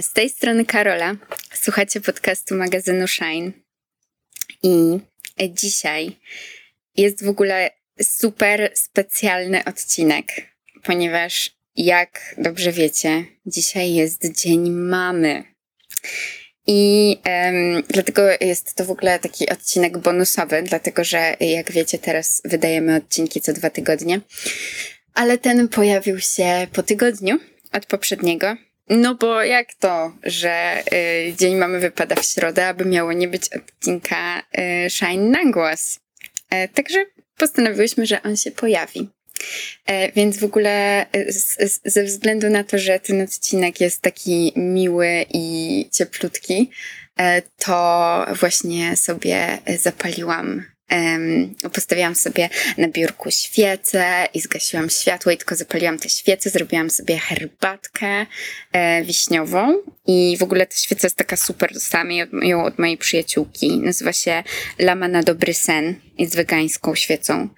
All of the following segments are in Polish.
Z tej strony Karola. Słuchacie podcastu magazynu Shine. I dzisiaj jest w ogóle super specjalny odcinek, ponieważ jak dobrze wiecie, dzisiaj jest Dzień Mamy. I um, dlatego jest to w ogóle taki odcinek bonusowy, dlatego że jak wiecie, teraz wydajemy odcinki co dwa tygodnie. Ale ten pojawił się po tygodniu od poprzedniego. No bo jak to, że y, dzień mamy wypada w środę, aby miało nie być odcinka y, Shine na głos. E, także postanowiłyśmy, że on się pojawi. E, więc w ogóle z, ze względu na to, że ten odcinek jest taki miły i cieplutki, e, to właśnie sobie zapaliłam postawiłam sobie na biurku świecę i zgasiłam światło i tylko zapaliłam te świece, zrobiłam sobie herbatkę e, wiśniową i w ogóle ta świeca jest taka super, dostałam ją od mojej przyjaciółki. Nazywa się Lama na dobry sen. Jest wegańską świecą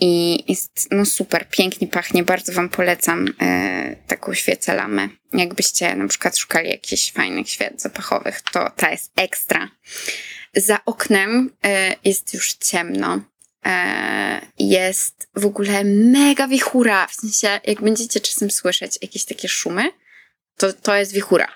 i jest no super, pięknie pachnie. Bardzo wam polecam e, taką świecę lamę. Jakbyście na przykład szukali jakichś fajnych świec zapachowych, to ta jest ekstra. Za oknem e, jest już ciemno. E, jest w ogóle mega wichura. W sensie, jak będziecie czasem słyszeć jakieś takie szumy, to to jest wichura.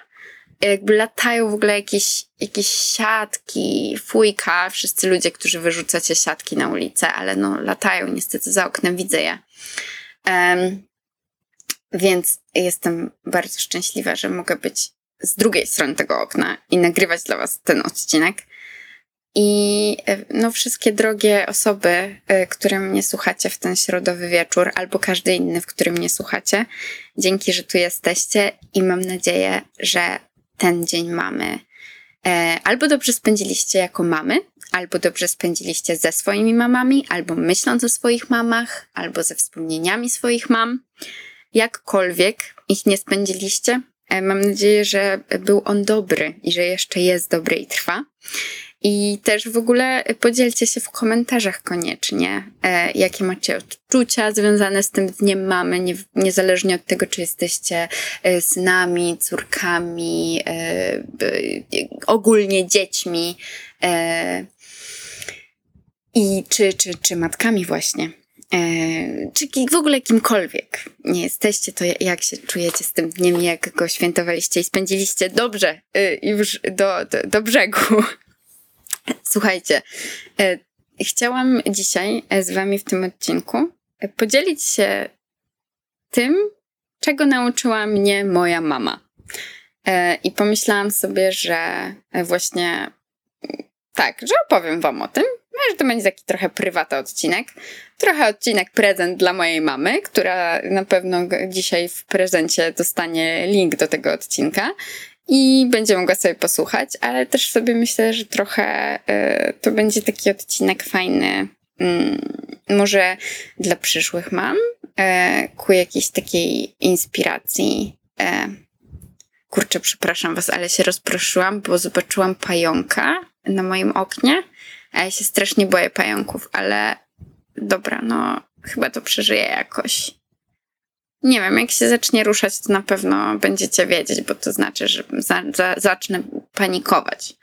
Jakby latają w ogóle jakieś, jakieś siatki, fujka, wszyscy ludzie, którzy wyrzucacie siatki na ulicę, ale no latają niestety za oknem, widzę je. Um, więc jestem bardzo szczęśliwa, że mogę być z drugiej strony tego okna i nagrywać dla Was ten odcinek. I e, no, wszystkie drogie osoby, e, które mnie słuchacie w ten środowy wieczór, albo każdy inny, w którym mnie słuchacie, dzięki, że tu jesteście i mam nadzieję, że ten dzień mamy. E, albo dobrze spędziliście jako mamy, albo dobrze spędziliście ze swoimi mamami, albo myśląc o swoich mamach, albo ze wspomnieniami swoich mam. Jakkolwiek ich nie spędziliście, mam nadzieję, że był on dobry i że jeszcze jest dobry i trwa. I też w ogóle podzielcie się w komentarzach koniecznie, e, jakie macie odczucia związane z tym dniem mamy, nie, niezależnie od tego, czy jesteście e, synami, córkami, e, ogólnie dziećmi e, i czy, czy, czy matkami właśnie. E, czy w ogóle kimkolwiek nie jesteście, to jak się czujecie z tym dniem, jak go świętowaliście i spędziliście dobrze już do, do, do brzegu. Słuchajcie, e, chciałam dzisiaj e, z Wami w tym odcinku e, podzielić się tym, czego nauczyła mnie moja mama. I pomyślałam sobie, że właśnie tak, że opowiem Wam o tym, że to będzie taki trochę prywatny odcinek. Trochę odcinek prezent dla mojej mamy, która na pewno dzisiaj w prezencie dostanie link do tego odcinka i będzie mogła sobie posłuchać, ale też sobie myślę, że trochę y, to będzie taki odcinek fajny, y, może dla przyszłych mam, y, ku jakiejś takiej inspiracji. kurczę, przepraszam was, ale się rozproszyłam, bo zobaczyłam pająka na moim oknie, a ja się strasznie boję pająków, ale dobra, no chyba to przeżyję jakoś. Nie wiem, jak się zacznie ruszać, to na pewno będziecie wiedzieć, bo to znaczy, że za, za, zacznę panikować.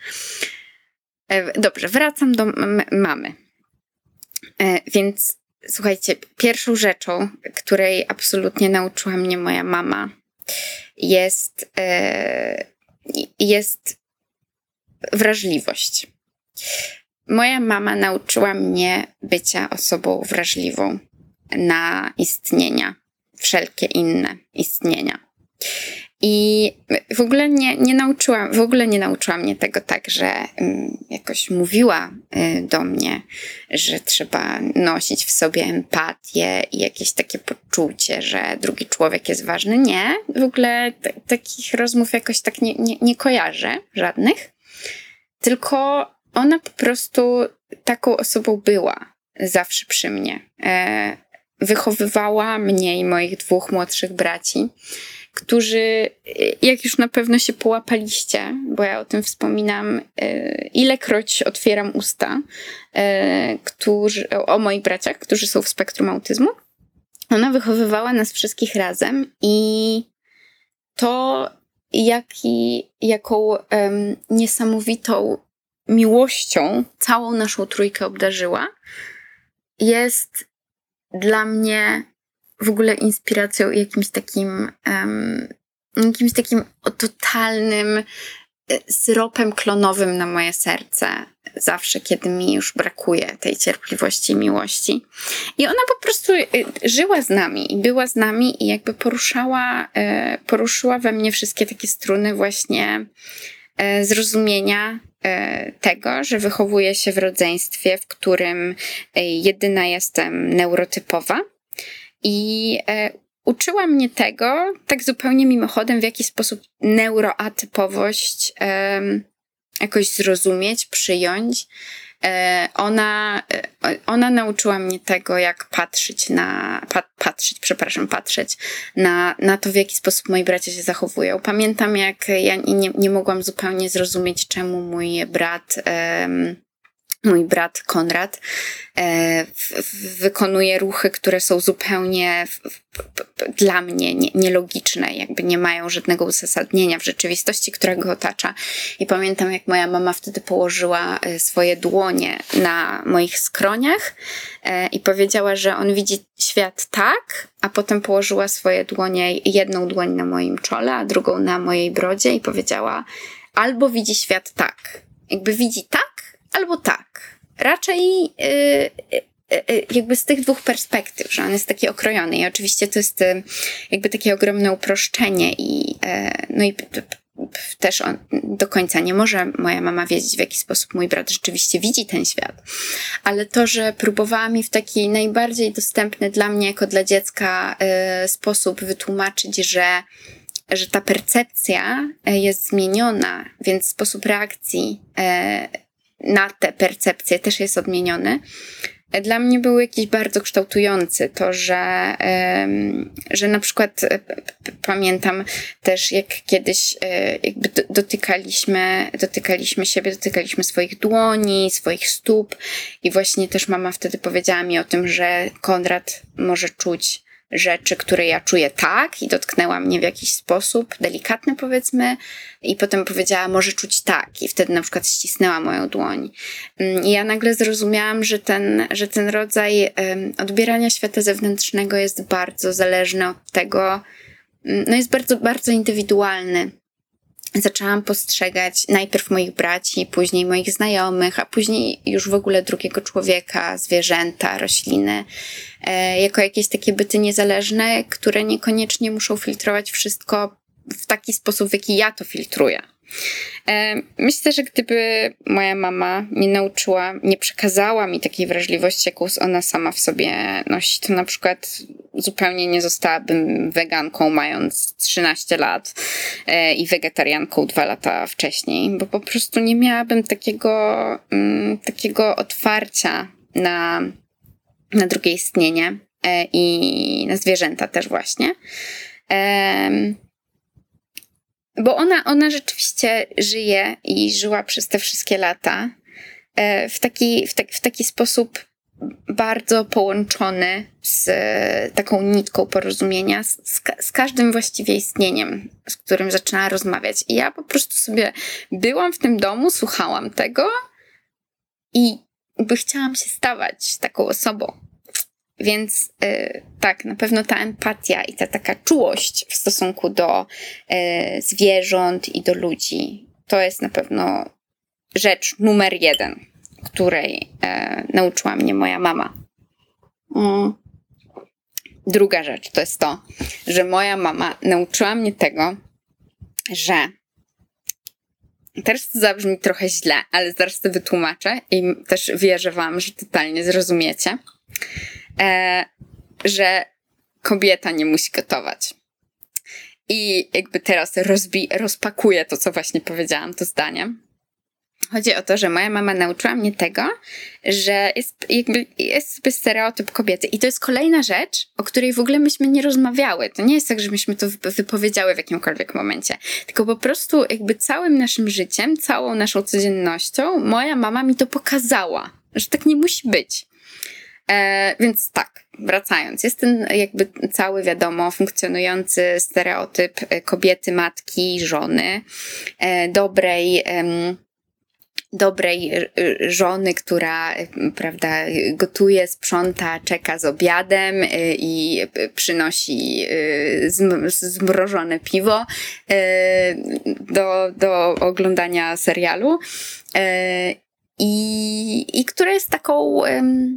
E, dobrze, wracam do mamy. E, więc słuchajcie, pierwszą rzeczą, której absolutnie nauczyła mnie moja mama, jest, e, jest wrażliwość. Moja mama nauczyła mnie bycia osobą wrażliwą na istnienia wszelkie inne istnienia. I w ogóle nie, nie nauczyłam, w ogóle nie nauczyła mnie tego tak, że um, jakoś mówiła y, do mnie, że trzeba nosić w sobie empatię i jakieś takie poczucie, że drugi człowiek jest ważny. Nie, w ogóle t- takich rozmów jakoś tak nie, nie, nie kojarzę, żadnych. Tylko ona po prostu taką osobą była zawsze przy mnie. E, wychowywała mnie i moich dwóch młodszych braci, którzy, jak już na pewno się połapaliście, bo ja o tym wspominam, e, ilekroć otwieram usta, e, którzy, o moich braciach, którzy są w spektrum autyzmu, ona wychowywała nas wszystkich razem i to jaki, jaką um, niesamowitą miłością całą naszą trójkę obdarzyła, jest dla mnie w ogóle inspiracją jakimś takim, um, jakimś takim totalnym E, syropem klonowym na moje serce, zawsze, kiedy mi już brakuje tej cierpliwości i miłości. I ona po prostu e, żyła z nami i była z nami i jakby poruszała, e, poruszyła we mnie wszystkie takie struny właśnie zrozumienia tego, że wychowuję się w rodzeństwie, w którym jedyna jestem neurotypowa. I uczyła mnie tego, tak zupełnie mimochodem, w jaki sposób neuroatypowość jakoś zrozumieć, przyjąć. E, ona, e, ona nauczyła mnie tego, jak patrzeć na, pa, patrzeć, przepraszam, patrzeć na, na to, w jaki sposób moi bracia się zachowują. Pamiętam, jak ja nie, nie mogłam zupełnie zrozumieć, czemu mój brat um, mój brat Konrad e, wykonuje ruchy, które są zupełnie w, w, dla mnie nie, nielogiczne, jakby nie mają żadnego uzasadnienia w rzeczywistości, która go otacza. I pamiętam, jak moja mama wtedy położyła e, swoje dłonie na moich skroniach e, i powiedziała, że on widzi świat tak, a potem położyła swoje dłonie, jedną dłoń na moim czole, a drugą na mojej brodzie i powiedziała, albo widzi świat tak. Jakby widzi tak, albo tak. Raczej yy, jakby z tych dwóch perspektyw, że on jest taki okrojony. I oczywiście to jest jakby takie ogromne uproszczenie i no i też on do końca nie może moja mama wiedzieć, w jaki sposób mój brat rzeczywiście widzi ten świat. Ale to, że próbowała mi w taki najbardziej dostępny dla mnie, jako dla dziecka, sposób wytłumaczyć, że że ta percepcja jest zmieniona, więc sposób reakcji na te percepcje też jest odmieniony. Dla mnie był jakiś bardzo kształtujący to, że, że na przykład e, pamiętam też, jak kiedyś e, jakby dotykaliśmy, dotykaliśmy siebie, dotykaliśmy swoich dłoni, swoich stóp i właśnie też mama wtedy powiedziała mi o tym, że Konrad może czuć rzeczy, które ja czuję tak i dotknęła mnie w jakiś sposób, delikatny powiedzmy, i potem powiedziała, może czuć tak, i wtedy na przykład ścisnęła moją dłoń. Mm, I ja nagle zrozumiałam, że ten, że ten rodzaj odbierania świata zewnętrznego jest bardzo zależny od tego, mm, no jest bardzo, bardzo indywidualny zaczęłam postrzegać najpierw moich braci, później moich znajomych, a później już w ogóle drugiego człowieka, zwierzęta, rośliny, e, jako jakieś takie byty niezależne, które niekoniecznie muszą filtrować wszystko w taki sposób, w jaki ja to filtruję. E, myślę, że gdyby moja mama nie nauczyła, nie przekazała mi takiej wrażliwości, jaką ona sama w sobie nosi, to na przykład zupełnie nie zostałabym weganką mając 13 lat e, i wegetarianką dwa lata wcześniej, bo po prostu nie miałabym takiego, mm, takiego otwarcia na, na drugie istnienie e, i na zwierzęta też właśnie. Bo ona, ona rzeczywiście żyje i żyła przez te wszystkie lata e, w taki, w, w taki sposób bardzo połączony z taką nitką porozumienia, z, z, każdym właściwie istnieniem, z którym zaczynała rozmawiać. I ja po prostu sobie byłam w tym domu, słuchałam tego i by chciałam się stawać taką osobą. Więc y, tak, na pewno ta empatia i ta taka czułość w stosunku do y, zwierząt i do ludzi to jest na pewno rzecz numer jeden, której y, nauczyła mnie moja mama. Mm. Druga rzecz to jest to, że moja mama nauczyła mnie tego, że Teraz to zabrzmi trochę źle, ale zaraz to wytłumaczę i też wierzę Wam, że totalnie zrozumiecie e, że kobieta nie musi gotować. I jakby teraz rozbi- rozpakuję to, co właśnie powiedziałam, to zdanie. Chodzi o to, że moja mama nauczyła mnie tego, że jest jakby jest sobie stereotyp kobiety. I to jest kolejna rzecz, o której w ogóle myśmy nie rozmawiały. To nie jest tak, że myśmy to wypowiedziały w jakimkolwiek momencie. Tylko po prostu jakby całym naszym życiem, całą naszą codziennością moja mama mi to pokazała, że tak nie musi być. E, więc tak, wracając, jest ten jakby cały, wiadomo, funkcjonujący stereotyp e, kobiety, matki, żony, e, dobrej dobrej żony, która, prawda, gotuje, sprząta, czeka z obiadem y, i przynosi y, zmrożone piwo y, do, do oglądania serialu. I, I która jest taką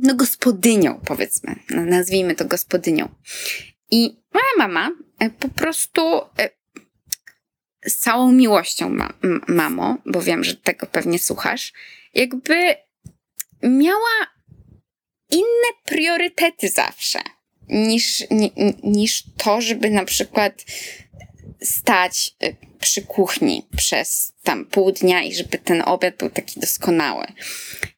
no, gospodynią, powiedzmy, no, nazwijmy to gospodynią. I moja mama po prostu z całą miłością, ma, mamo, bo wiem, że tego pewnie słuchasz, jakby miała inne priorytety zawsze niż, ni, niż to, żeby na przykład stać y, przy kuchni przez tam pół dnia i żeby ten obiad był taki doskonały.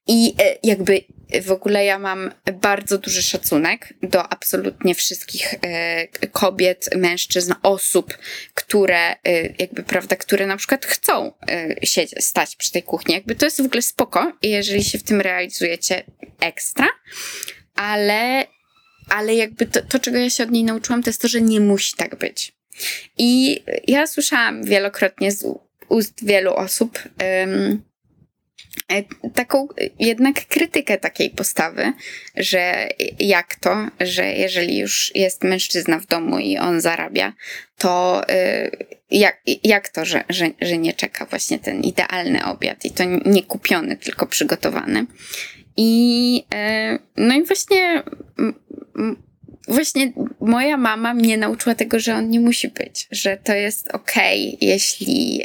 I y, jakby w ogóle ja mam bardzo duży szacunek do absolutnie wszystkich e, kobiet, mężczyzn, osób, które e, jakby, prawda, które na przykład chcą e, siedzieć, stać przy tej kuchni. Jakby to jest w ogóle spoko, jeżeli się w tym realizujecie ekstra, ale, ale jakby to, to, czego ja się od niej nauczyłam, to jest to, że nie musi tak być. I ja słyszałam wielokrotnie z ust wielu osób, um, taką jednak krytykę takiej postawy, że jak to, że jeżeli już jest mężczyzna w domu i on zarabia, to e, jak, jak to, że, że, że nie czeka właśnie ten idealny obiad i to nie kupiony, tylko przygotowany. I e, no i właśnie właśnie moja mama mnie nauczyła tego, że on nie musi być, że to jest okej, okay, jeśli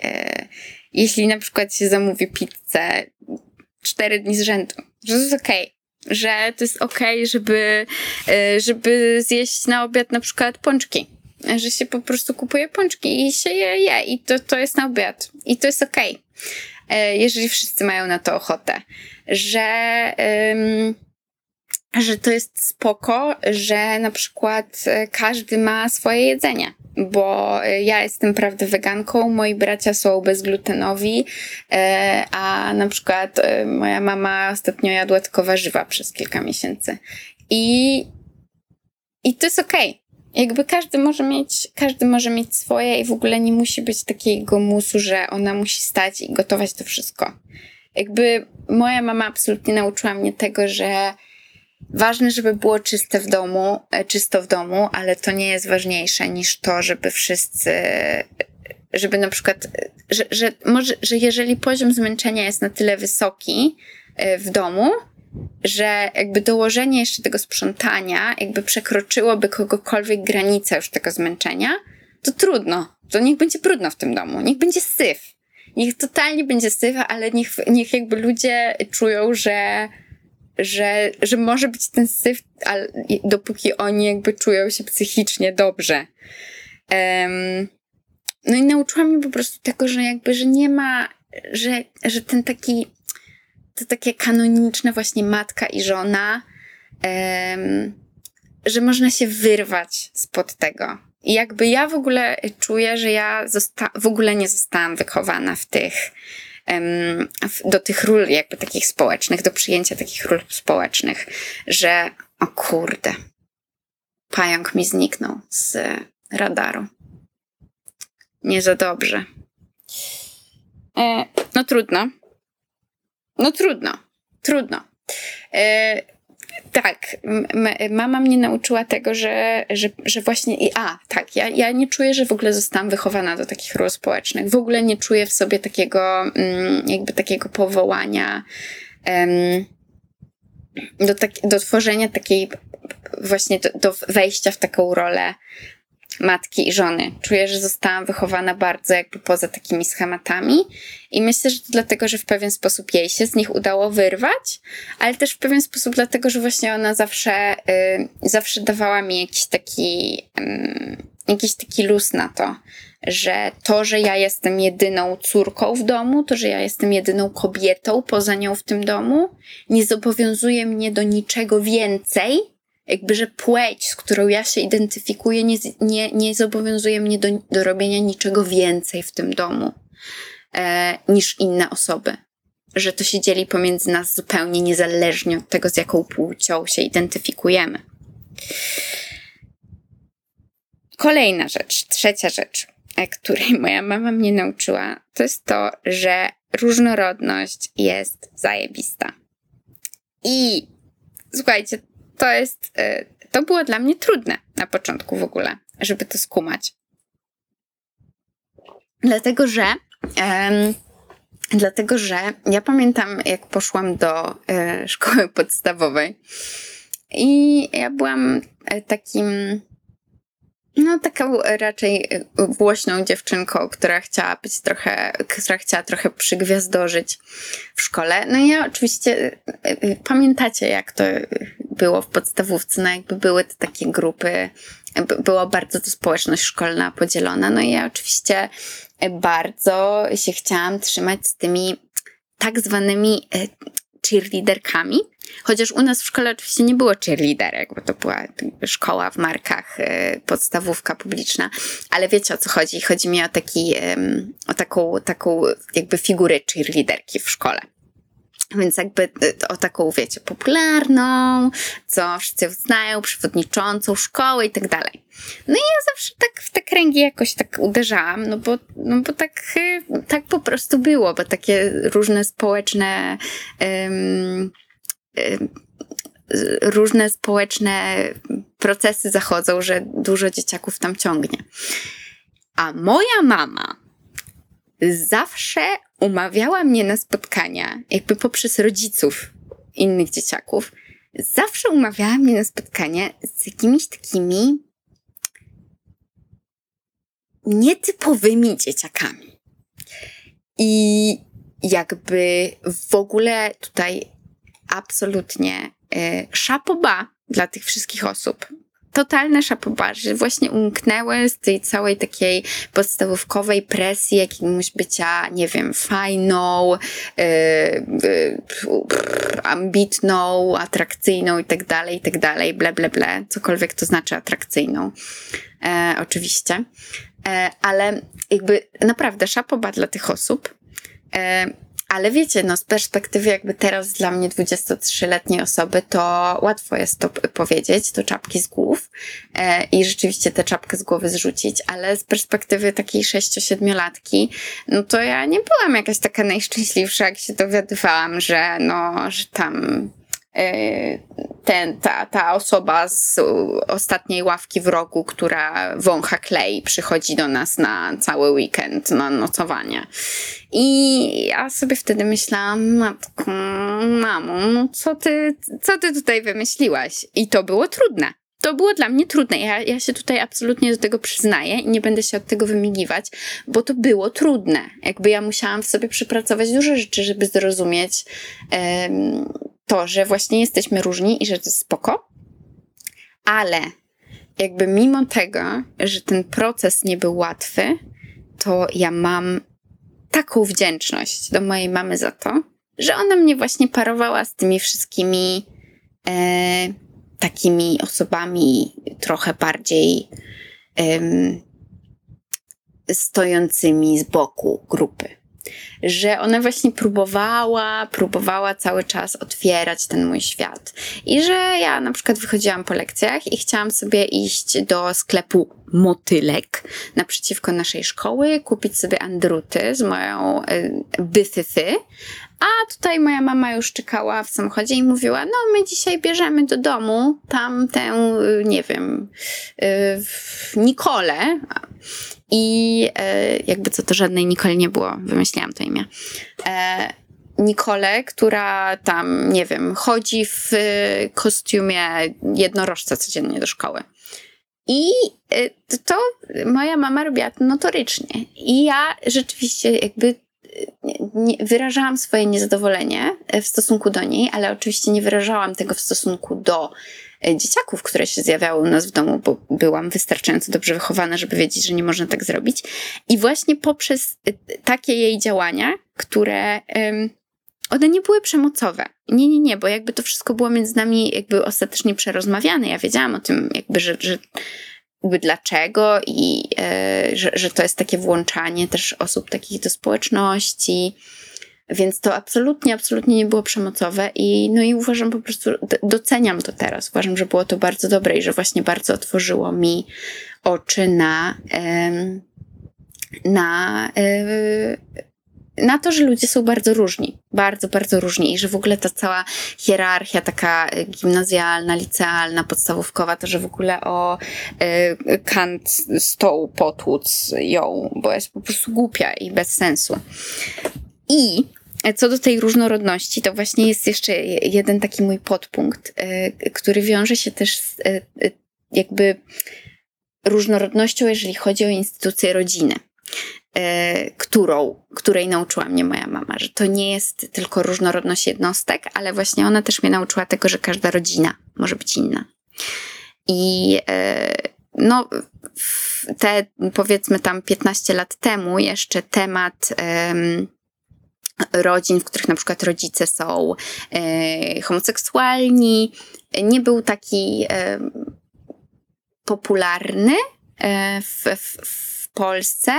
jeśli na przykład się zamówi pizzę cztery dni z rzędu, że to jest okej. Okay. Że to jest okej, okay, żeby, e, żeby zjeść na obiad na przykład pączki. Że się po prostu kupuje pączki i się je, je i to, to jest na obiad. I to jest okej. Okay. E, jeżeli wszyscy mają na to ochotę. Że... Um, że to jest spoko, że na przykład e, każdy ma swoje jedzenie bo ja jestem prawdę weganką, moi bracia są bezglutenowi, e, a na przykład e, moja mama ostatnio jadła tylko warzywa przez kilka miesięcy. I, i to jest okej. Okay. Jakby każdy może mieć, każdy może mieć swoje i w ogóle nie musi być takiego musu, że ona musi stać i gotować to wszystko. Jakby moja mama absolutnie nauczyła mnie tego, że Ważne, żeby było czyste w domu, e, czysto w domu, ale to nie jest ważniejsze niż to, żeby wszyscy, żeby na przykład, że, że, może, że jeżeli poziom zmęczenia jest na tyle wysoki e, w domu, że jakby dołożenie jeszcze tego sprzątania jakby przekroczyłoby kogokolwiek granicę już tego zmęczenia, to trudno. To niech będzie brudno w tym domu, niech będzie syf. Niech totalnie będzie syf, ale niech, niech jakby ludzie czują, że że, że może być ten syf, ale dopóki oni jakby czują się psychicznie dobrze. Um, no i nauczyła mnie po prostu tego, że jakby, że nie ma, że, że ten taki, to takie kanoniczne właśnie matka i żona, um, że można się wyrwać spod tego. I jakby ja w ogóle czuję, że ja w ogóle nie zostałam wychowana w tych do tych ról jakby takich społecznych, do przyjęcia takich ról społecznych, że o kurde, pająk mi zniknął z radaru. Nie za dobrze. E, no trudno. No trudno. Trudno. Tak, mama mnie nauczyła tego, że, że, że właśnie i a, tak, ja, ja nie czuję, że w ogóle zostałam wychowana do takich ról społecznych. W ogóle nie czuję w sobie takiego, mm, jakby takiego powołania um, do, tak, do tworzenia takiej, właśnie do, do wejścia w taką rolę matki i żony. Czuję, że zostałam wychowana bardzo jakby poza takimi schematami i myślę, że to dlatego, że w pewien sposób jej się z nich udało wyrwać, ale też w pewien sposób dlatego, że właśnie ona zawsze, y, zawsze dawała mi jakiś taki, y, jakiś taki luz na to, że to, że ja jestem jedyną córką w domu, to, że ja jestem jedyną kobietą poza nią w tym domu, nie zobowiązuje mnie do niczego więcej, jakby, że płeć, z którą ja się identyfikuję, nie, nie, nie zobowiązuje mnie do, do robienia niczego więcej w tym domu e, niż inne osoby. że to się dzieli pomiędzy nas zupełnie niezależnie od tego, z jaką płcią się identyfikujemy. Kolejna rzecz, trzecia rzecz, e, której moja mama mnie nauczyła, to jest to, że różnorodność jest zajebista. I słuchajcie, to jest, e, to było dla mnie trudne na początku w ogóle, żeby to skumać. Dlatego, że um, dlatego, że ja pamiętam, jak poszłam do e, szkoły podstawowej i ja byłam e, takim no, taką raczej głośną dziewczynką, która chciała być trochę, która chciała trochę przygwiazdożyć w szkole. No i ja oczywiście, pamiętacie jak to było w podstawówce, no jakby były te takie grupy, była bardzo to społeczność szkolna podzielona. No i ja oczywiście bardzo się chciałam trzymać z tymi tak zwanymi e, cheerleaderkami. Chociaż u nas w szkole oczywiście nie było cheerleaderek, bo to była szkoła w markach, e, podstawówka publiczna. Ale wiecie o co chodzi? Chodzi mi o, taki, o taką, taką jakby figurę cheerleaderki w szkole. Więc jakby y, o taką, wiecie, popularną, co wszyscy znają, przewodniczącą szkoły i tak dalej. No i ja zawsze tak w te kręgi jakoś tak uderzałam, no bo, no bo tak, y, tak po prostu było, bo takie różne społeczne um, różne społeczne procesy zachodzą, że dużo dzieciaków tam ciągnie. A moja mama zawsze umawiała mnie na spotkania, jakby poprzez rodziców innych dzieciaków, zawsze umawiała mnie na spotkania z jakimiś takimi nietypowymi dzieciakami. I jakby w ogóle tutaj absolutnie y, szapoba dla tych wszystkich osób, totalne szapobar, że właśnie umknęły z tej całej takiej podstawówkowej presji jakiegoś bycia, nie wiem, fajną, yy, yy, ambitną, atrakcyjną i tak dalej, i tak dalej, ble, ble, ble, cokolwiek to znaczy atrakcyjną, e, oczywiście. E, ale jakby naprawdę szapoba dla tych osób, e, ale wiecie, no z perspektywy jakby teraz dla mnie 23-letniej osoby, to łatwo jest to powiedzieć, to czapki z głów e, i rzeczywiście tę czapkę z głowy zrzucić, ale z perspektywy takiej 6-7-latki, no to ja nie byłam jakaś taka najszczęśliwsza, jak się dowiadywałam, że no, że tam ten, ta, ta osoba z ostatniej ławki w rogu, która wącha klej, przychodzi do nas na cały weekend na nocowanie. I ja sobie wtedy myślałam, matko, mamo, no co ty, co ty tutaj wymyśliłaś? I to było trudne. To było dla mnie trudne. Ja, ja się tutaj absolutnie do tego przyznaję i nie będę się od tego wymigiwać, bo to było trudne. Jakby ja musiałam w sobie przepracować dużo rzeczy, żeby zrozumieć, um, to, że właśnie jesteśmy różni i że to jest spoko, ale jakby mimo tego, że ten proces nie był łatwy, to ja mam taką wdzięczność do mojej mamy za to, że ona mnie właśnie parowała z tymi wszystkimi e, takimi osobami trochę bardziej e, stojącymi z boku grupy że ona właśnie próbowała, próbowała cały czas otwierać ten mój świat. I że ja na przykład wychodziłam po lekcjach i chciałam sobie iść do sklepu Motylek naprzeciwko naszej szkoły, kupić sobie andruty z moją y, byfyfy, a tutaj moja mama już czekała w samochodzie i mówiła: No, my dzisiaj bierzemy do domu tamtę, y, nie wiem, y, Nikolę. I e, jakby co to żadnej Nicole nie było, wymyśliłam to imię. E, Nicole, która tam, nie wiem, chodzi w kostiumie jednorożca codziennie do szkoły. I to moja mama robiła to notorycznie. I ja rzeczywiście jakby nie, wyrażałam swoje niezadowolenie w stosunku do niej, ale oczywiście nie wyrażałam tego w stosunku do E, dzieciaków, które się zjawiały u nas w domu, bo byłam wystarczająco dobrze wychowana, żeby wiedzieć, że nie można tak zrobić. I właśnie poprzez e, takie jej działania, które one nie były przemocowe. Nie, nie, nie, bo jakby to wszystko było między nami jakby ostatecznie przerozmawiane. Ja wiedziałam o tym, jakby, że, że jakby dlaczego i e, że, że to jest takie włączanie też osób takich do społeczności. więc to absolutnie, absolutnie nie było przemocowe i no i uważam po prostu, doceniam to teraz. Uważam, że było to bardzo dobre i że właśnie bardzo otworzyło mi oczy na, na, na to, że ludzie są bardzo różni, bardzo, bardzo różni i że w ogóle ta cała hierarchia taka gimnazjalna, licealna, podstawówkowa, to, że w ogóle o y, kant stołu potłuc ją, bo jest po prostu głupia i bez sensu. I co do tej różnorodności, to właśnie jest jeszcze jeden taki mój podpunkt, y, który wiąże się też z y, y, jakby różnorodnością, jeżeli chodzi o instytucję rodziny. Którą, której nauczyła mnie moja mama, że to nie jest tylko różnorodność jednostek, ale właśnie ona też mnie nauczyła tego, że każda rodzina może być inna. I no, te powiedzmy tam 15 lat temu jeszcze temat rodzin, w których na przykład rodzice są e, homoseksualni, nie był taki e, popularny e, w, w Polsce.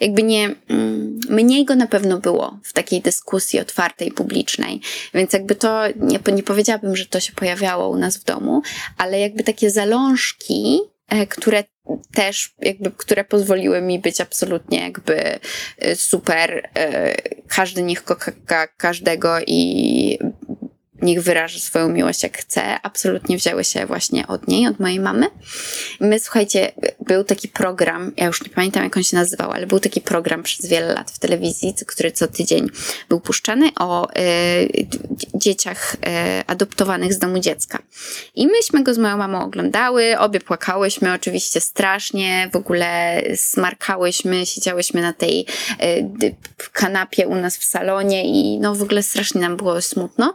Jakby nie, mm, mniej go na pewno było w takiej dyskusji otwartej, publicznej. Więc jakby to, nie, nie powiedziałabym, że to się pojawiało u nas w domu, ale jakby takie zalążki, e, które też jakby, które pozwoliły mi być absolutnie jakby y, super. Y, każdy niech kocha każdego i niech wyraży swoją miłość jak chce, absolutnie wzięły się właśnie od niej, od mojej mamy. My, słuchajcie, był taki program, ja już nie pamiętam jak on się nazywał, ale był taki program przez wiele lat w telewizji, który co tydzień był puszczany o y, dzieciach y, adoptowanych z domu dziecka. I myśmy go z moją mamą oglądały, obie płakałyśmy oczywiście strasznie, w ogóle smarkałyśmy, siedziałyśmy na tej y, kanapie u nas w salonie i no w ogóle strasznie nam było smutno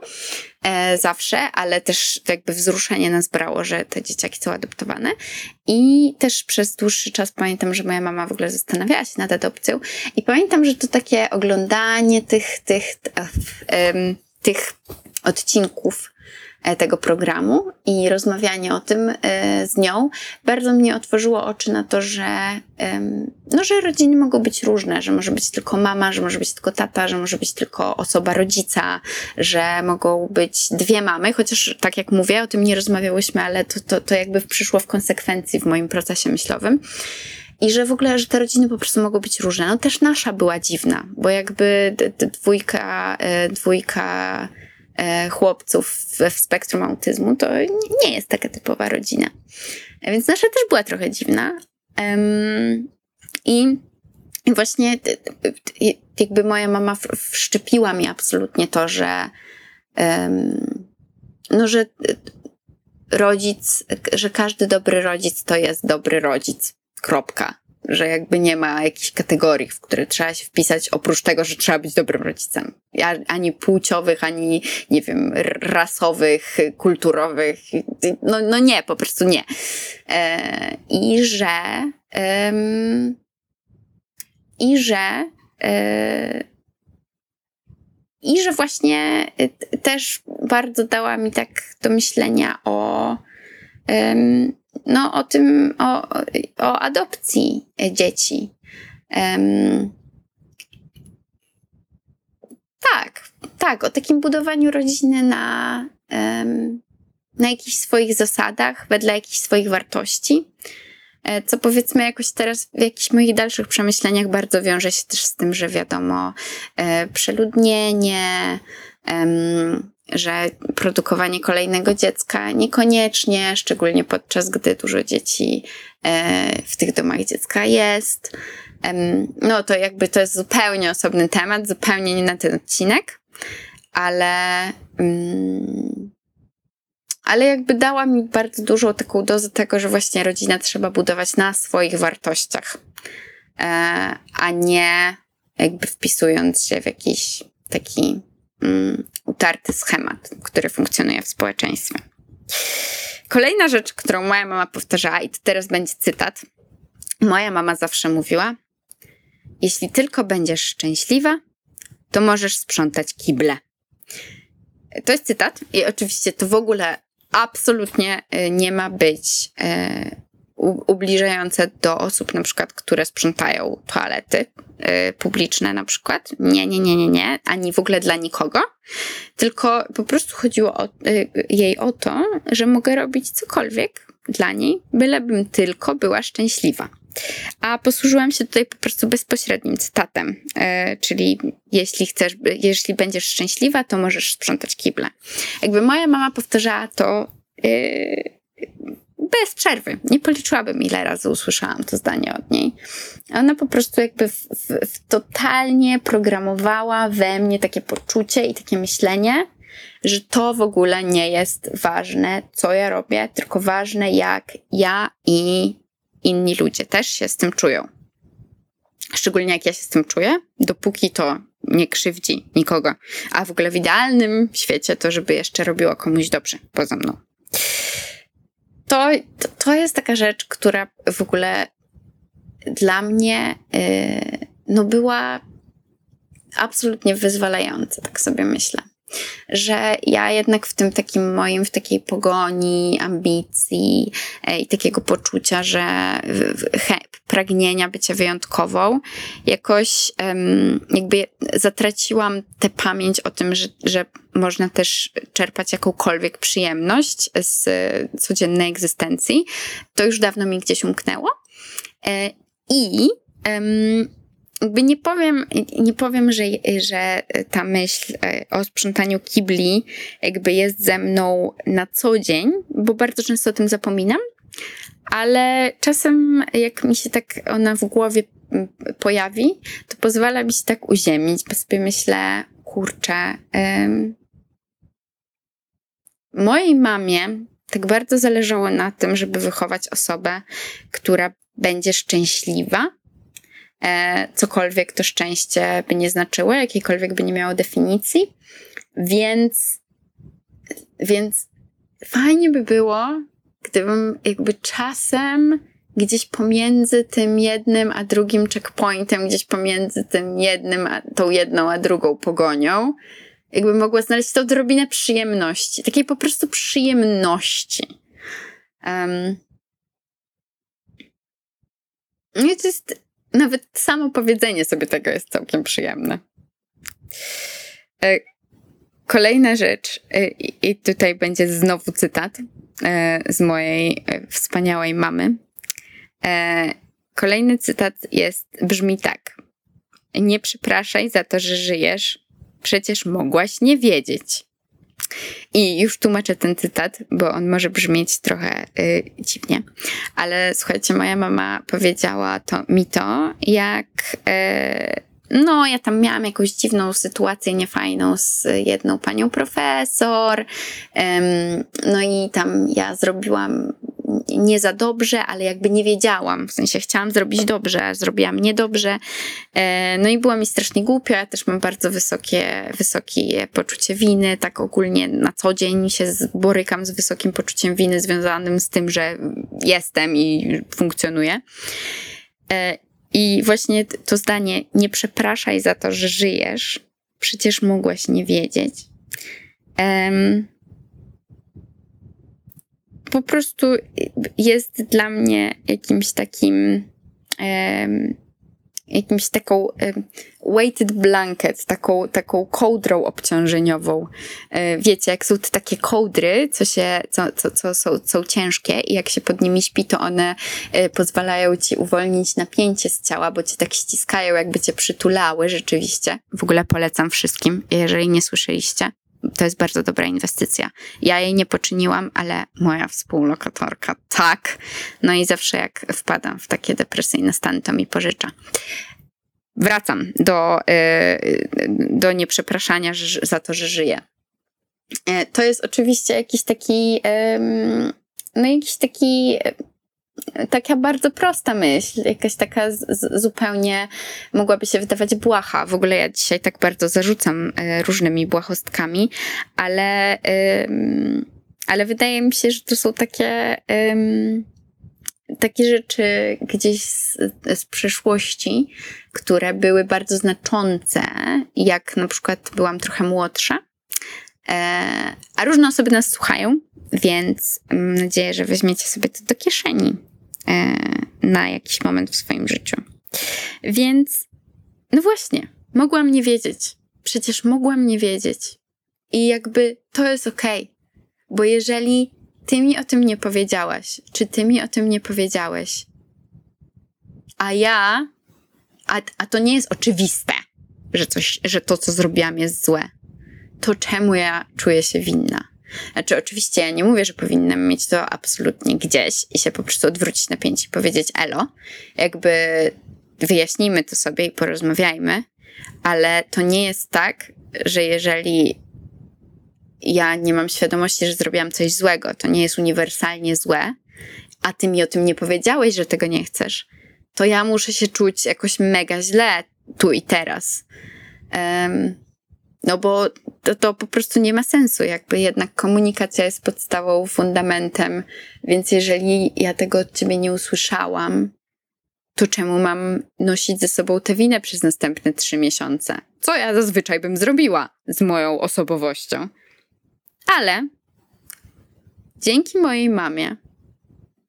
zawsze, ale też jakby wzruszenie nas brało, że te dzieciaki są adoptowane. I też przez dłuższy czas pamiętam, że moja mama w ogóle zastanawiała się nad adopcją. I pamiętam, że to takie oglądanie tych, tych, tych, tych odcinków E, tego programu i rozmawianie o tym e, z nią bardzo mnie otworzyło oczy na to, że, no, że rodziny mogą być różne, że może być tylko mama, że może być tylko tata, że może być tylko osoba rodzica, że mogą być dwie mamy, chociaż tak jak mówię, o tym nie rozmawiałyśmy, ale to, to, to jakby przyszło w konsekwencji w moim procesie myślowym. I że w ogóle, że te rodziny po prostu mogą być różne. No też nasza była dziwna, bo jakby dwójka, e, dwójka E, chłopców w, spektrum autyzmu, to nie jest taka typowa rodzina. Więc nasza też była trochę dziwna. I właśnie jakby moja mama wszczepiła mi absolutnie to, że no, że rodzic, że każdy dobry rodzic to jest dobry rodzic. Kropka że jakby nie ma jakichś kategorii, w które trzeba się wpisać, oprócz tego, że trzeba być dobrym rodzicem. Ani płciowych, ani, nie wiem, rasowych, kulturowych. No, no nie, po prostu nie. E, I że. I że. E, I że właśnie też bardzo dała mi tak do myślenia o no, o tym, o, o adopcji dzieci. Um, tak, tak, o takim budowaniu rodziny na, um, na jakichś swoich zasadach, wedle jakichś swoich wartości. E, co powiedzmy jakoś teraz w jakichś moich dalszych przemyśleniach bardzo wiąże się też z tym, że wiadomo, e, przeludnienie, że produkowanie kolejnego dziecka niekoniecznie, szczególnie podczas gdy dużo dzieci e, w tych domach dziecka jest. No to jakby to jest zupełnie osobny temat, zupełnie nie na ten odcinek, ale, mm, ale jakby dała mi bardzo dużą taką dozę tego, że właśnie rodzina trzeba budować na swoich wartościach, e, a nie jakby wpisując się w jakiś taki mm, utarty schemat, który funkcjonuje w społeczeństwie. Kolejna rzecz, którą moja mama powtarzała, i to teraz będzie cytat. Moja mama zawsze mówiła: Jeśli tylko będziesz szczęśliwa, to możesz sprzątać kible. To jest cytat, i oczywiście to w ogóle absolutnie y, nie ma być e, ubliżające do osób, na przykład, które sprzątają toalety, y, publiczne na przykład. Nie, nie, nie, nie, nie, ani w ogóle dla nikogo. Tylko po prostu chodziło o, y, jej o to, że mogę robić cokolwiek dla niej, bylebym tylko była szczęśliwa. A posłużyłam się tutaj po prostu bezpośrednim cytatem, e, czyli jeśli chcesz, jeśli będziesz szczęśliwa, to możesz sprzątać kible. Jakby moja mama powtarzała to e, bez przerwy. Nie policzyłabym, ile razy usłyszałam to zdanie od niej. Ona po prostu jakby w, w, w totalnie programowała we mnie takie poczucie i takie myślenie, że to w ogóle nie jest ważne, co ja robię, tylko ważne, jak ja i inni ludzie też się z tym czują. Szczególnie jak ja się z tym czuję, dopóki to nie krzywdzi nikogo. A w ogóle w idealnym świecie to, żeby jeszcze robiło komuś dobrze poza mną. To, to, to jest taka rzecz, która w ogóle dla mnie yy, no była absolutnie wyzwalająca, tak sobie myślę że ja jednak w tym takim moim, w takiej pogoni, ambicji e, i takiego poczucia, że pragnienia bycia wyjątkową, jakoś jakby zatraciłam tę pamięć o tym, że, że można też czerpać jakąkolwiek przyjemność z codziennej egzystencji. To już dawno mi gdzieś umknęło. E, I jakby nie powiem, nie powiem że, że ta myśl e, o sprzątaniu kibli jakby jest ze mną na co dzień, bo bardzo często o tym zapominam, ale czasem jak mi się tak ona w głowie pojawi, to pozwala mi się tak uziemić, bo sobie myślę, kurczę, ym, mojej mamie tak bardzo zależało na tym, żeby wychować osobę, która będzie szczęśliwa, cokolwiek to szczęście by nie znaczyło, jakiejkolwiek by nie miało definicji. Więc, więc fajnie by było, gdybym jakby czasem gdzieś pomiędzy tym jednym a drugim checkpointem, gdzieś pomiędzy tym jednym, a tą jedną a drugą pogonią, jakby mogła znaleźć to odrobinę przyjemności, takiej po prostu przyjemności. Um, i to jest nawet samo powiedzenie sobie tego jest całkiem przyjemne. E, kolejna rzecz, e, i tutaj będzie znowu cytat e, z mojej wspaniałej mamy. Kolejny cytat jest, brzmi tak. Nie przepraszaj za to, że żyjesz, przecież mogłaś nie wiedzieć. I już tłumaczę ten cytat, bo on może brzmieć trochę y, dziwnie. Ale słuchajcie, moja mama powiedziała to, mi to, jak. Y, no, ja tam miałam jakąś dziwną sytuację niefajną z jedną panią profesor. no i tam ja zrobiłam nie za dobrze, ale jakby nie wiedziałam. W sensie chciałam zrobić dobrze, a zrobiłam niedobrze. E, no i było mi strasznie głupio. Ja też mam bardzo wysokie, wysokie poczucie winy. Tak ogólnie na co dzień się borykam z wysokim poczuciem winy związanym z tym, że jestem i funkcjonuję. E, I właśnie to zdanie, nie przepraszaj za to, że żyjesz, przecież mogłaś nie wiedzieć. Po prostu jest dla mnie jakimś takim um, jakimś taką weighted blanket, taką, taką kołdrą obciążeniową. E, wiecie, jak są te takie kołdry, co, się, co, co, co są, są ciężkie i jak się pod nimi śpi, to one e, pozwalają ci uwolnić napięcie z ciała, bo cię tak ściskają, jakby cię przytulały rzeczywiście. W ogóle polecam wszystkim, jeżeli nie słyszeliście to jest bardzo dobra inwestycja. Ja jej nie poczyniłam, ale moja współlokatorka tak. No i zawsze jak wpadam w takie depresyjne stany, to mi pożycza. Wracam do, yy, do nieprzepraszania za to, że żyję. Yy, to jest oczywiście jakiś taki, no jakiś taki taka bardzo prosta myśl, jakaś taka zupełnie mogłaby się wydawać błaha. W ogóle ja dzisiaj tak bardzo zarzucam y, różnymi błahostkami, ale, ale wydaje mi się, że to są takie, takie rzeczy gdzieś z, z przeszłości, które były bardzo znaczące, jak na przykład byłam trochę młodsza. E, a różne osoby nas słuchają, więc mam nadzieję, że weźmiecie sobie to do kieszeni e, na jakiś moment w swoim życiu. Więc no właśnie, mogłam nie wiedzieć. Przecież mogłam nie wiedzieć. I jakby to jest okej. Okay. Bo jeżeli ty mi o tym nie powiedziałaś, czy ty mi o tym nie powiedziałeś, a ja, a, a to nie jest oczywiste, że, coś, że to, co zrobiłam, jest złe, to czemu ja czuję się winna? Znaczy, oczywiście ja nie mówię, że powinnam mieć to absolutnie gdzieś i się po prostu odwrócić na pięć i powiedzieć elo. Jakby wyjaśnijmy to sobie i porozmawiajmy, ale to nie jest tak, że jeżeli ja nie mam świadomości, że zrobiłam coś złego, to nie jest uniwersalnie złe, a ty mi o tym nie powiedziałeś, że tego nie chcesz, to ja muszę się czuć jakoś mega źle tu i teraz. Um, no bo to, to po prostu nie ma sensu, jakby jednak komunikacja jest podstawą, fundamentem, więc jeżeli ja tego od ciebie nie usłyszałam, to czemu mam nosić ze sobą tę winę przez następne trzy miesiące? Co ja zazwyczaj bym zrobiła z moją osobowością. Ale dzięki mojej mamie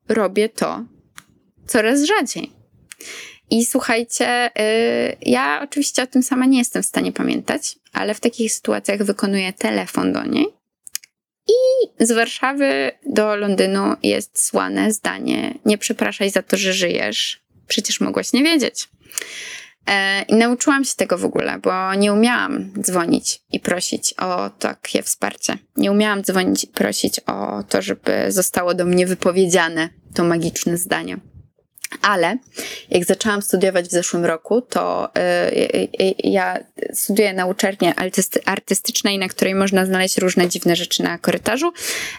robię to coraz rzadziej. I słuchajcie, yy, ja oczywiście o tym sama nie jestem w stanie pamiętać, ale w takich sytuacjach wykonuję telefon do niej. I z Warszawy do Londynu jest słane zdanie: Nie przepraszaj za to, że żyjesz. Przecież mogłaś nie wiedzieć. E, I nauczyłam się tego w ogóle, bo nie umiałam dzwonić i prosić o takie wsparcie. Nie umiałam dzwonić i prosić o to, żeby zostało do mnie wypowiedziane to magiczne zdanie. Ale jak zaczęłam studiować w zeszłym roku, to yy, ja studiuję na uczelni artystycznej, na której można znaleźć różne dziwne rzeczy na korytarzu.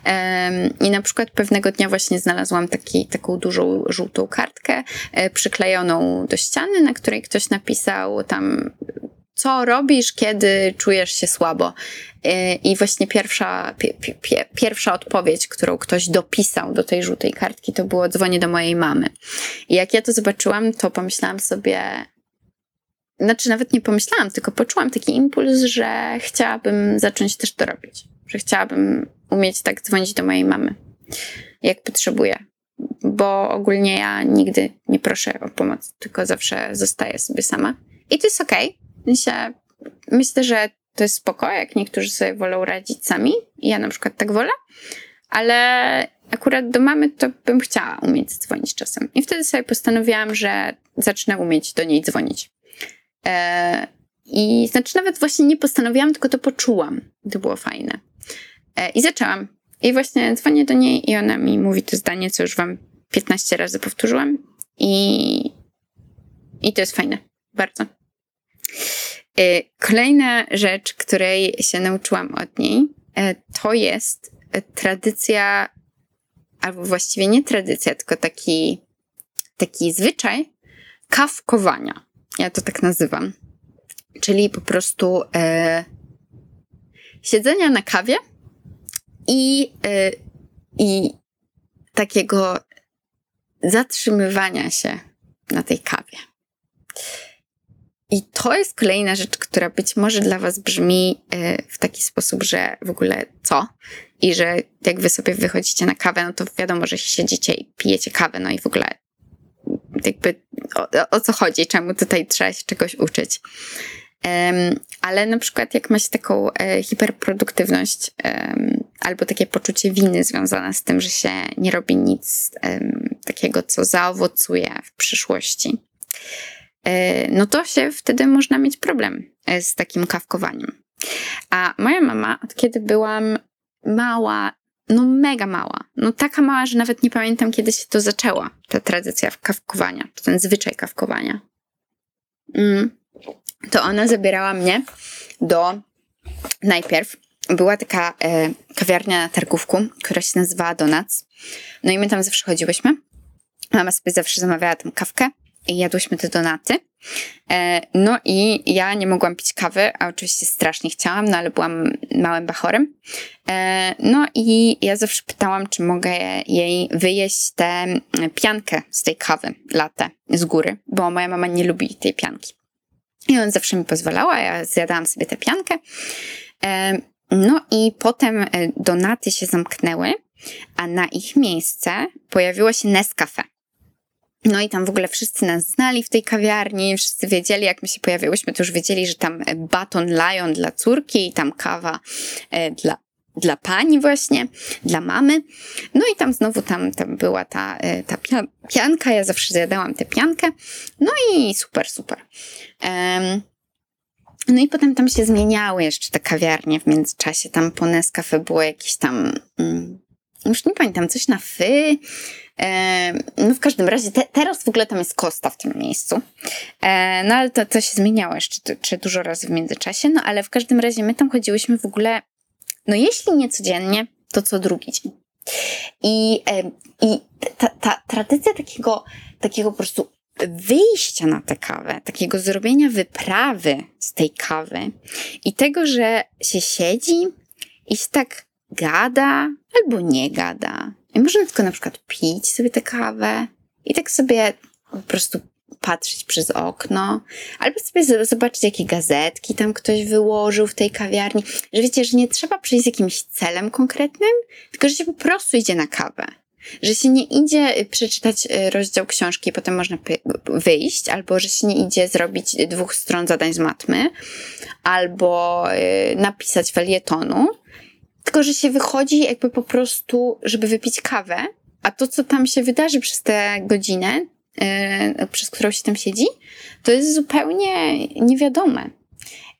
Yy, I na przykład pewnego dnia właśnie znalazłam taki, taką dużą żółtą kartkę yy, przyklejoną do ściany, na której ktoś napisał tam co robisz, kiedy czujesz się słabo. Y, I właśnie pierwsza, pierwsza odpowiedź, którą ktoś dopisał do tej żółtej kartki, to było dzwonię do mojej mamy. I jak ja to zobaczyłam, to pomyślałam sobie, znaczy nawet nie pomyślałam, tylko poczułam taki impuls, że chciałabym zacząć też to robić. Że chciałabym umieć tak dzwonić do mojej mamy, jak potrzebuję. Bo ogólnie ja nigdy nie proszę o pomoc, tylko zawsze zostaję sobie sama. I to jest okej. Okay sensie, myślę, że to jest spoko, jak niektórzy sobie wolą radzić sami. Ja na przykład tak wolę, ale akurat do mamy to bym chciała umieć dzwonić czasem. I wtedy sobie postanowiłam, że zacznę umieć do niej dzwonić. E, I znaczy nawet właśnie nie postanowiłam, tylko to poczułam. To było fajne. E, I zaczęłam. I właśnie dzwonię do niej i ona mi mówi to zdanie, co już wam 15 razy powtórzyłam. I, i to jest fajne. Bardzo. Y, kolejna rzecz, której się nauczyłam od niej, y, to jest tradycja, albo właściwie nie tradycja, tylko taki, taki zwyczaj kawkowania. Ja to tak nazywam. Czyli po prostu e, siedzenia na kawie i, e, i takiego zatrzymywania się na tej kawie. I to jest kolejna rzecz, która być może dla Was brzmi e, w taki sposób, że w ogóle co? I że jak Wy sobie wychodzicie na kawę, no to wiadomo, że siedzicie i pijecie kawę, no i w ogóle jakby o, o co chodzi, czemu tutaj trzeba się czegoś uczyć. Um, ale na przykład jak macie taką e, hiperproduktywność um, albo takie poczucie winy związane z tym, że się nie robi nic um, takiego, co zaowocuje w przyszłości, no to się wtedy można mieć problem e, z takim kawkowaniem. A moja mama, od kiedy byłam mała, no mega mała, no taka mała, że nawet nie pamiętam, kiedy się to zaczęła, ta tradycja kawkowania, ten zwyczaj kawkowania. Mm. To ona zabierała mnie do najpierw była taka e, kawiarnia na Targówku, która się nazywała Donuts. No i my tam zawsze chodziłyśmy. Mama sobie zawsze zamawiała tam kawkę jadłyśmy te donaty. E, no i ja nie mogłam pić kawy, a oczywiście strasznie chciałam, no ale byłam małym bachorem. E, no i ja zawsze pytałam, czy mogę jej wyjeść tę piankę z tej kawy latte z góry, bo moja mama nie lubi tej pianki. I on zawsze mi pozwalała, ja zjadałam sobie tę piankę. E, no i potem donaty się zamknęły, a na ich miejsce pojawiło się Nescafe. No i tam w ogóle wszyscy nas znali w tej kawiarni, wszyscy wiedzieli, jak my się pojawiłyśmy, to już wiedzieli, że tam baton Lion dla córki i tam kawa e, dla, dla pani właśnie, dla mamy. No i tam znowu tam, tam była ta, e, ta pianka, ja zawsze zjadałam tę piankę. No i super, super. No i potem tam się zmieniały jeszcze te kawiarnie w międzyczasie. Tam po Nescafe było jakieś tam, mm, już nie pamiętam, coś na fy. E, no w każdym razie te, teraz w ogóle tam jest Kosta w tym miejscu. E, no ale to, to się zmieniało jeszcze czy dużo razy w międzyczasie. No ale w każdym razie my tam chodziłyśmy w ogóle, no jeśli nie codziennie, to co drugi dzień. I, e, i ta, ta tradycja takiego, takiego po prostu wyjścia na tę kawę, takiego zrobienia wyprawy z tej kawy i tego, że się siedzi i się tak gada albo nie gada. I można tylko na przykład pić sobie tę kawę i tak sobie po prostu patrzeć przez okno, albo sobie zobaczyć, jakie gazetki tam ktoś wyłożył w tej kawiarni. Że wiecie, że nie trzeba przyjść z jakimś celem konkretnym, tylko że się po prostu idzie na kawę. Że się nie idzie y, przeczytać y, rozdział książki potem można wyjść, albo że się nie idzie zrobić dwóch stron zadań z matmy, albo y, napisać felietonu, tylko że się wychodzi jakby po prostu, żeby wypić kawę, a to, co tam się wydarzy przez tę godzinę, przez którą się tam siedzi, to jest zupełnie niewiadome.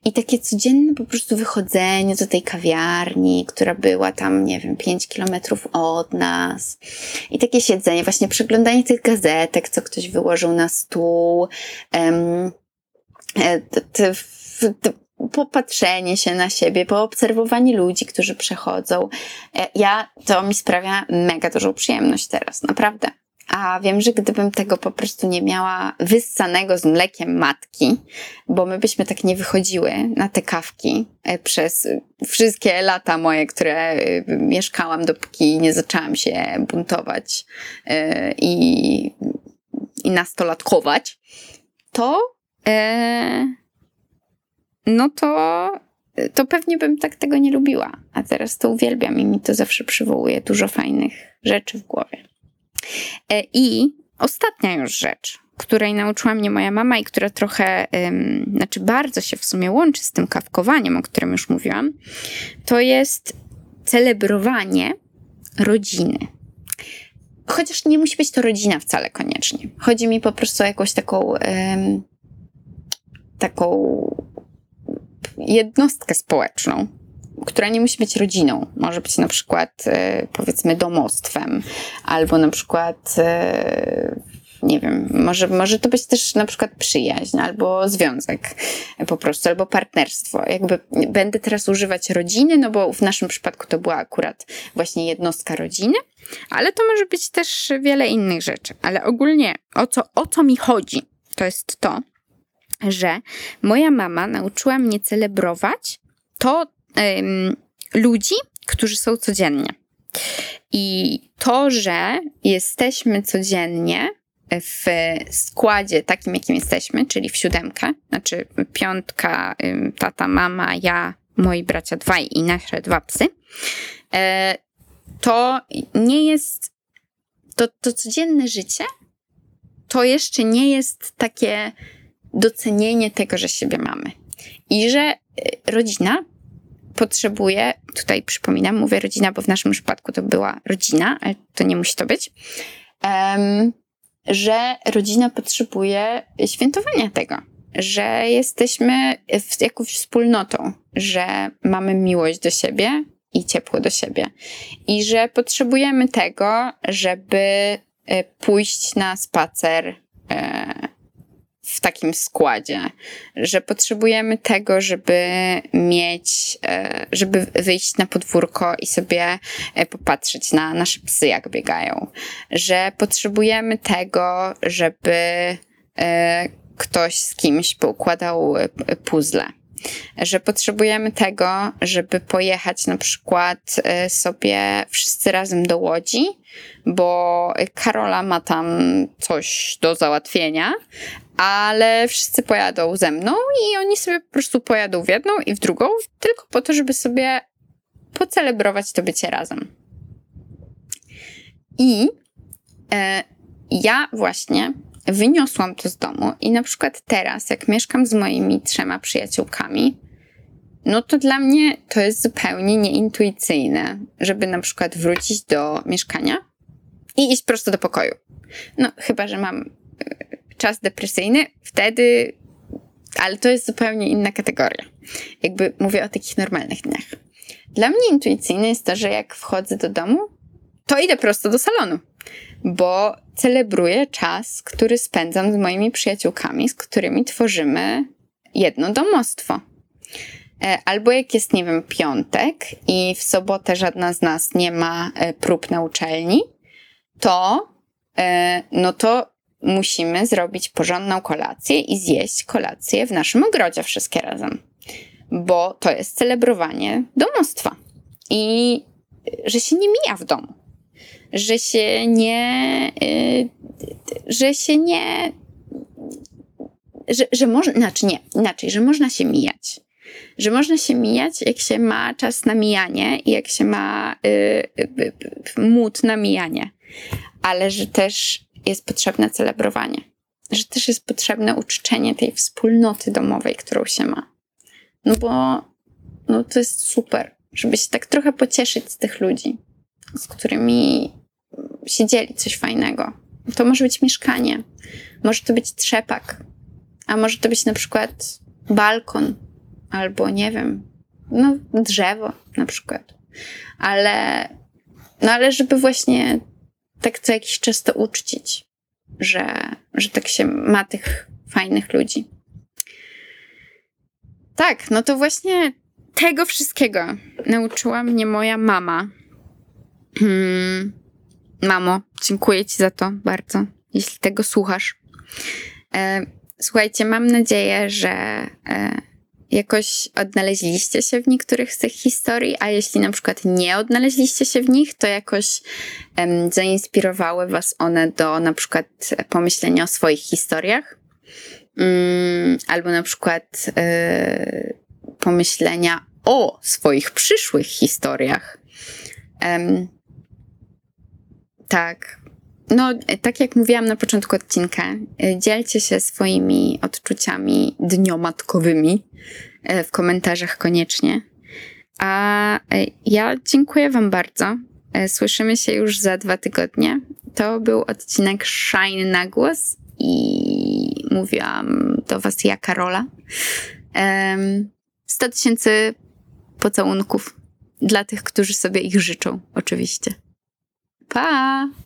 I takie codzienne po prostu wychodzenie do tej kawiarni, która była tam, nie wiem, 5 kilometrów od nas. I takie siedzenie, właśnie przeglądanie tych gazetek, co ktoś wyłożył na stół. Um, te, te, popatrzenie się na siebie, poobserwowanie ludzi, którzy przechodzą. E, ja, to mi sprawia mega dużą przyjemność teraz, naprawdę. A wiem, że gdybym tego po prostu nie miała wyssanego z mlekiem matki, bo my byśmy tak nie wychodziły na te kawki e, przez wszystkie lata moje, które e, mieszkałam, dopóki nie zaczęłam się buntować i, i nastolatkować, to no to to pewnie bym tak tego nie lubiła. A teraz to uwielbiam i mi to zawsze przywołuje dużo fajnych rzeczy w głowie. E, I ostatnia już rzecz, której nauczyła mnie moja mama i która trochę, um, znaczy bardzo się w sumie łączy z tym kawkowaniem, o którym już mówiłam, to jest celebrowanie rodziny. Chociaż nie musi być to rodzina wcale koniecznie. Chodzi mi po prostu o jakąś taką, um, taką jednostkę społeczną, która nie musi być rodziną. Może być na przykład, e, powiedzmy, domostwem, albo na przykład, e, nie wiem, może, może to być też na przykład przyjaźń, albo związek po prostu, albo partnerstwo. Jakby będę teraz używać rodziny, no bo w naszym przypadku to była akurat właśnie jednostka rodziny, ale to może być też wiele innych rzeczy. Ale ogólnie o co, o co mi chodzi, to jest to, że moja mama nauczyła mnie celebrować to, ludzi, którzy są codziennie. I to, że jesteśmy codziennie w składzie takim, jakim jesteśmy, czyli w siódemkę, znaczy piątka, tata, mama, ja, moi bracia dwaj i nasze dwa psy, e, to nie jest, to, to codzienne życie to jeszcze nie jest takie docenienie tego, że siebie mamy. I że y, rodzina potrzebuje, tutaj przypominam, mówię rodzina, bo w naszym przypadku to była rodzina, ale to nie musi to być, um, że rodzina potrzebuje świętowania tego, że jesteśmy w, jakąś wspólnotą, że mamy miłość do siebie i ciepło do siebie i że potrzebujemy tego, żeby e, pójść na spacer e, w takim składzie, że potrzebujemy tego, żeby mieć, e, żeby wyjść na podwórko i sobie e, popatrzeć na nasze psy, jak biegają, że potrzebujemy tego, żeby e, ktoś z kimś poukładał puzzle. Że potrzebujemy tego, żeby pojechać na przykład sobie wszyscy razem do Łodzi, bo Karola ma tam coś do załatwienia, ale wszyscy pojadą ze mną i oni sobie po prostu pojadą w jedną i w drugą, tylko po to, żeby sobie pocelebrować to bycie razem. I e, ja właśnie wyniosłam to z domu i na przykład teraz, jak mieszkam z moimi trzema przyjaciółkami, no to dla mnie to jest zupełnie nieintuicyjne, żeby na przykład wrócić do mieszkania i iść prosto do pokoju. No, chyba, że mam e, czas depresyjny, wtedy, ale to jest zupełnie inna kategoria. Jakby mówię o takich normalnych dniach. Dla mnie intuicyjne jest to, że jak wchodzę do domu, to idę prosto do salonu, bo celebruję czas, który spędzam z moimi przyjaciółkami, z którymi tworzymy jedno domostwo. E, albo jak jest, nie wiem, piątek i w sobotę żadna z nas nie ma e, prób na uczelni, to e, no to musimy zrobić porządną kolację i zjeść kolację w naszym ogrodzie wszystkie razem. Bo to jest celebrowanie domostwa. I że się nie mija w domu. Że się nie. że się nie. Że, że można. Znaczy nie, inaczej, że można się mijać że można się mijać, jak się ma czas na mijanie i jak się ma y, y, y, mód na mijanie, ale że też jest potrzebne celebrowanie, że też jest potrzebne uczczenie tej wspólnoty domowej, którą się ma. No bo no to jest super, żeby się tak trochę pocieszyć z tych ludzi, z którymi się dzieli coś fajnego. To może być mieszkanie, może to być trzepak, a może to być na przykład balkon, albo nie wiem, no drzewo na przykład. Ale, no ale żeby właśnie tak co jakiś czas to uczcić, że, że tak się ma tych fajnych ludzi. Tak, no to właśnie tego wszystkiego nauczyła mnie moja mama. Hmm. Mamo, dziękuję Ci za to bardzo, jeśli tego słuchasz. E, słuchajcie, mam nadzieję, że e, jakoś odnaleźliście się w niektórych z tych historii, a jeśli na przykład nie odnaleźliście się w nich, to jakoś um, zainspirowały Was one do na przykład pomyślenia o swoich historiach, um, albo na przykład y, pomyślenia o swoich przyszłych historiach. Um, tak, no, tak jak mówiłam na początku odcinka, e, dzielcie się swoimi odczuciami dniomatkowymi e, w komentarzach koniecznie. A e, ja dziękuję Wam bardzo. Słyszymy się już za dwa tygodnie. To był odcinek Shine na głos i mówiłam do Was ja, Karola. 100 tysięcy pocałunków dla tych, którzy sobie ich życzą, oczywiście. Pa!